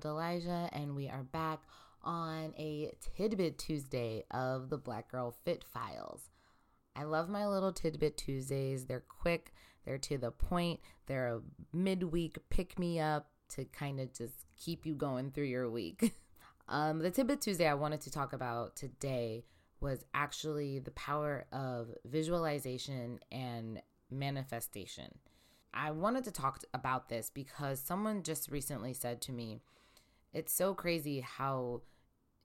everyone. It's Delijah, and we are back on a Tidbit Tuesday of the Black Girl Fit Files. I love my little Tidbit Tuesdays. They're quick, they're to the point, they're a midweek pick me up to kind of just keep you going through your week. um, the Tidbit Tuesday I wanted to talk about today was actually the power of visualization and manifestation. I wanted to talk about this because someone just recently said to me, It's so crazy how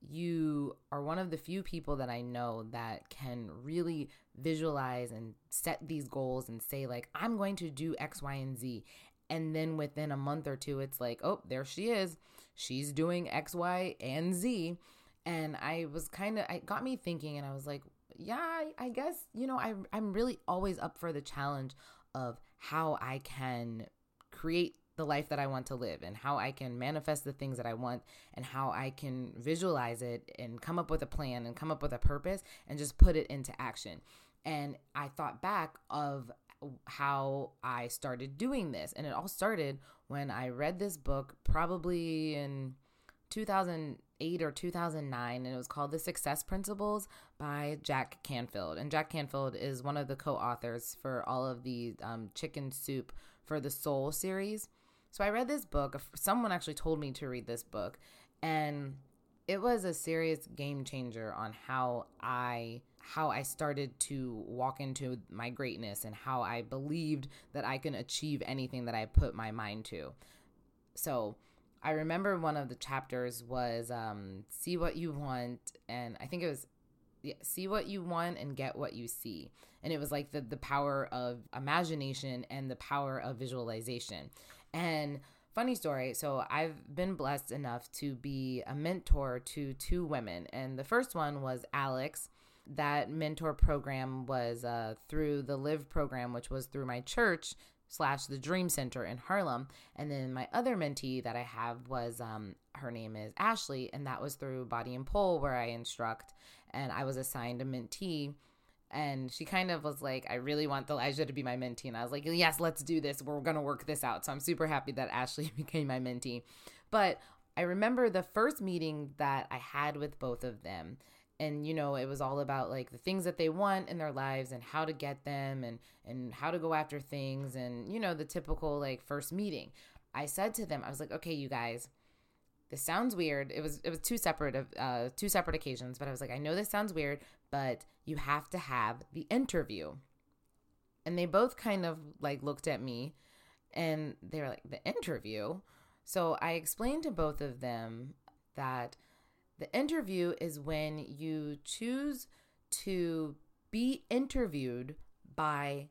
you are one of the few people that I know that can really visualize and set these goals and say, like, I'm going to do X, Y, and Z. And then within a month or two, it's like, oh, there she is. She's doing X, Y, and Z. And I was kind of, it got me thinking, and I was like, yeah, I, guess, you know, I, I'm really always up for the challenge of how I can create the life that I want to live and how I can manifest the things that I want and how I can visualize it and come up with a plan and come up with a purpose and just put it into action. And I thought back of how I started doing this. And it all started when I read this book probably in 2008 or 2009 and it was called The Success Principles by Jack Canfield. And Jack Canfield is one of the co-authors for all of the um, Chicken Soup for the Soul series. So I read this book. Someone actually told me to read this book and it was a serious game changer on how I how I started to walk into my greatness and how I believed that I can achieve anything that I put my mind to. So, I remember one of the chapters was um, see what you want, and I think it was yeah, see what you want and get what you see. And it was like the the power of imagination and the power of visualization. And funny story, so I've been blessed enough to be a mentor to two women, and the first one was Alex. That mentor program was uh, through the Live program, which was through my church slash the Dream Center in Harlem. And then my other mentee that I have was um, her name is Ashley, and that was through Body and Pole where I instruct, and I was assigned a mentee. And she kind of was like, I really want Delijah to be my mentee. And I was like, yes, let's do this. We're going to work this out. So I'm super happy that Ashley became my mentee. But I remember the first meeting that I had with both of them and you know it was all about like the things that they want in their lives and how to get them and and how to go after things and you know the typical like first meeting i said to them i was like okay you guys this sounds weird. It was it was two separate of uh two separate occasions but i was like i know this sounds weird but you have to have the interview. And they both kind of like looked at me and they were like the interview? So i explained to both of them that the interview is when you choose to be interviewed by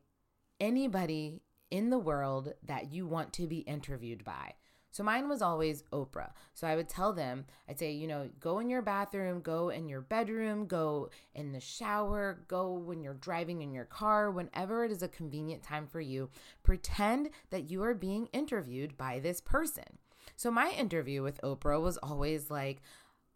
anybody in the world that you want to be interviewed by. So mine was always Oprah. So I would tell them, I'd say, you know, go in your bathroom, go in your bedroom, go in the shower, go when you're driving in your car, whenever it is a convenient time for you, pretend that you are being interviewed by this person. So my interview with Oprah was always like,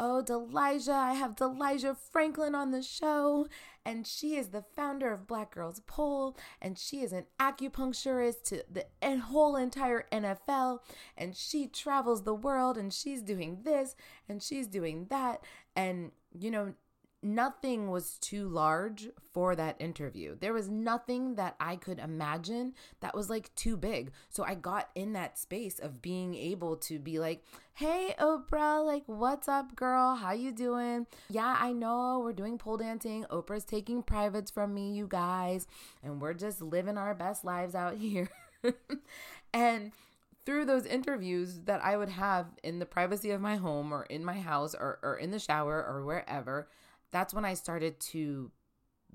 Oh, Delijah, I have Delijah Franklin on the show, and she is the founder of Black Girls Pole, and she is an acupuncturist to the whole entire NFL, and she travels the world, and she's doing this, and she's doing that, and you know, nothing was too large for that interview. There was nothing that I could imagine that was like too big. So I got in that space of being able to be like, "Hey Oprah, like what's up, girl? How you doing? Yeah, I know we're doing pole dancing. Oprah's taking privates from me, you guys, and we're just living our best lives out here." and through those interviews that I would have in the privacy of my home or in my house or, or in the shower or wherever, that's when I started to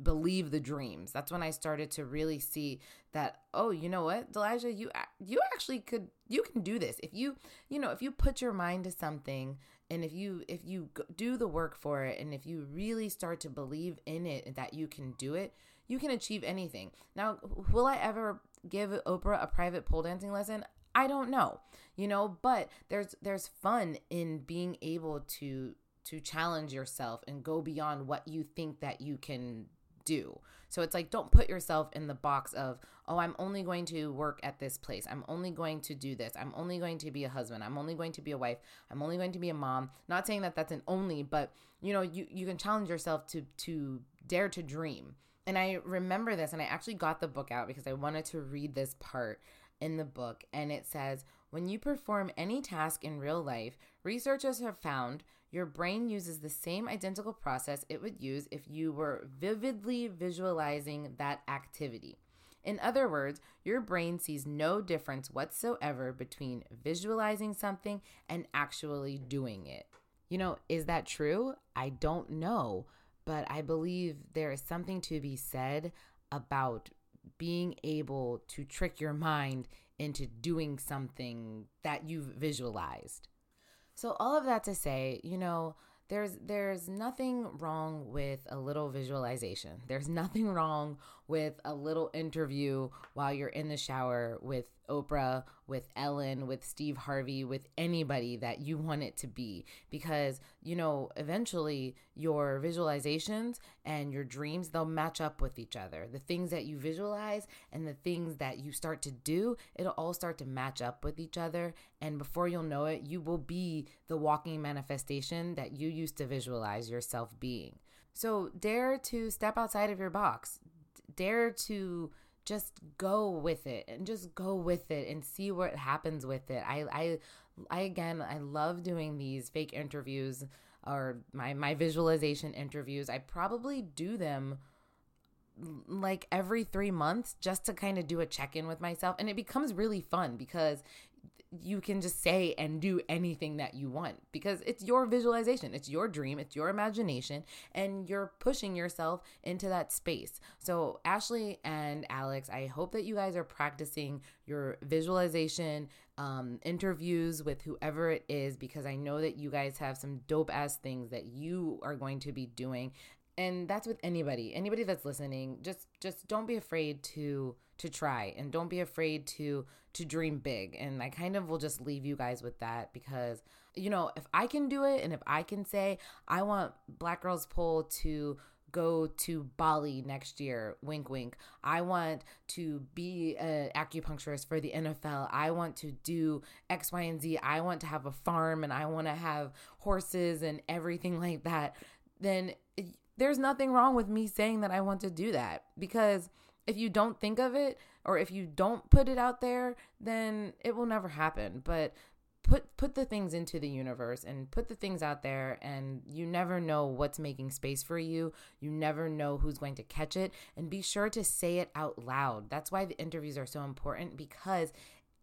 believe the dreams. That's when I started to really see that oh, you know what? Delijah, you you actually could you can do this. If you, you know, if you put your mind to something and if you if you do the work for it and if you really start to believe in it that you can do it, you can achieve anything. Now, will I ever give Oprah a private pole dancing lesson? I don't know. You know, but there's there's fun in being able to to challenge yourself and go beyond what you think that you can do. So it's like, don't put yourself in the box of, oh, I'm only going to work at this place. I'm only going to do this. I'm only going to be a husband. I'm only going to be a wife. I'm only going to be a mom. Not saying that that's an only, but you know, you, you can challenge yourself to, to dare to dream. And I remember this, and I actually got the book out because I wanted to read this part in the book. And it says, when you perform any task in real life, researchers have found your brain uses the same identical process it would use if you were vividly visualizing that activity. In other words, your brain sees no difference whatsoever between visualizing something and actually doing it. You know, is that true? I don't know, but I believe there is something to be said about being able to trick your mind into doing something that you've visualized. So all of that to say, you know, there's there's nothing wrong with a little visualization. There's nothing wrong with a little interview while you're in the shower with Oprah, with Ellen, with Steve Harvey, with anybody that you want it to be. Because, you know, eventually your visualizations and your dreams, they'll match up with each other. The things that you visualize and the things that you start to do, it'll all start to match up with each other. And before you'll know it, you will be the walking manifestation that you used to visualize yourself being. So dare to step outside of your box dare to just go with it and just go with it and see what happens with it. I I I again I love doing these fake interviews or my my visualization interviews. I probably do them like every 3 months just to kind of do a check-in with myself and it becomes really fun because you can just say and do anything that you want because it's your visualization, it's your dream, it's your imagination, and you're pushing yourself into that space. So, Ashley and Alex, I hope that you guys are practicing your visualization um, interviews with whoever it is because I know that you guys have some dope ass things that you are going to be doing. And that's with anybody, anybody that's listening. Just, just don't be afraid to to try and don't be afraid to to dream big and i kind of will just leave you guys with that because you know if i can do it and if i can say i want black girls pole to go to Bali next year. Wink, wink. I want to be an acupuncturist for the NFL. I want to do X, Y, and Z. I want to have a farm and I want to have horses and everything like that. Then eh, there's nothing wrong with me saying that I want to do that because if you don't think of it or if you don't put it out there, then it will never happen. But put put the things into the universe and put the things out there and you never know what's making space for you. You never know who's going to catch it and be sure to say it out loud. That's why the interviews are so important because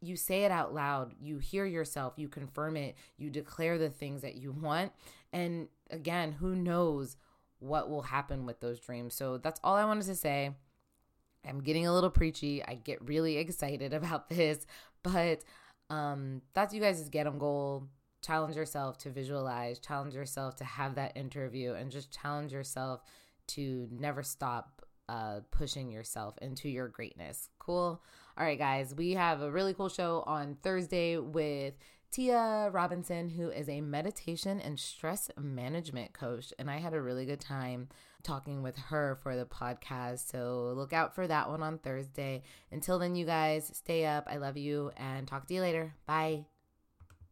you say it out loud, you hear yourself, you confirm it, you declare the things that you want. And again, who knows what will happen with those dreams. So that's all I wanted to say. I'm getting a little preachy. I get really excited about this, but um, that's you guys' get them goal. Challenge yourself to visualize, challenge yourself to have that interview, and just challenge yourself to never stop uh, pushing yourself into your greatness. Cool. All right, guys, we have a really cool show on Thursday with Tia Robinson, who is a meditation and stress management coach. And I had a really good time talking with her for the podcast. So look out for that one on Thursday. Until then, you guys stay up. I love you and talk to you later. Bye.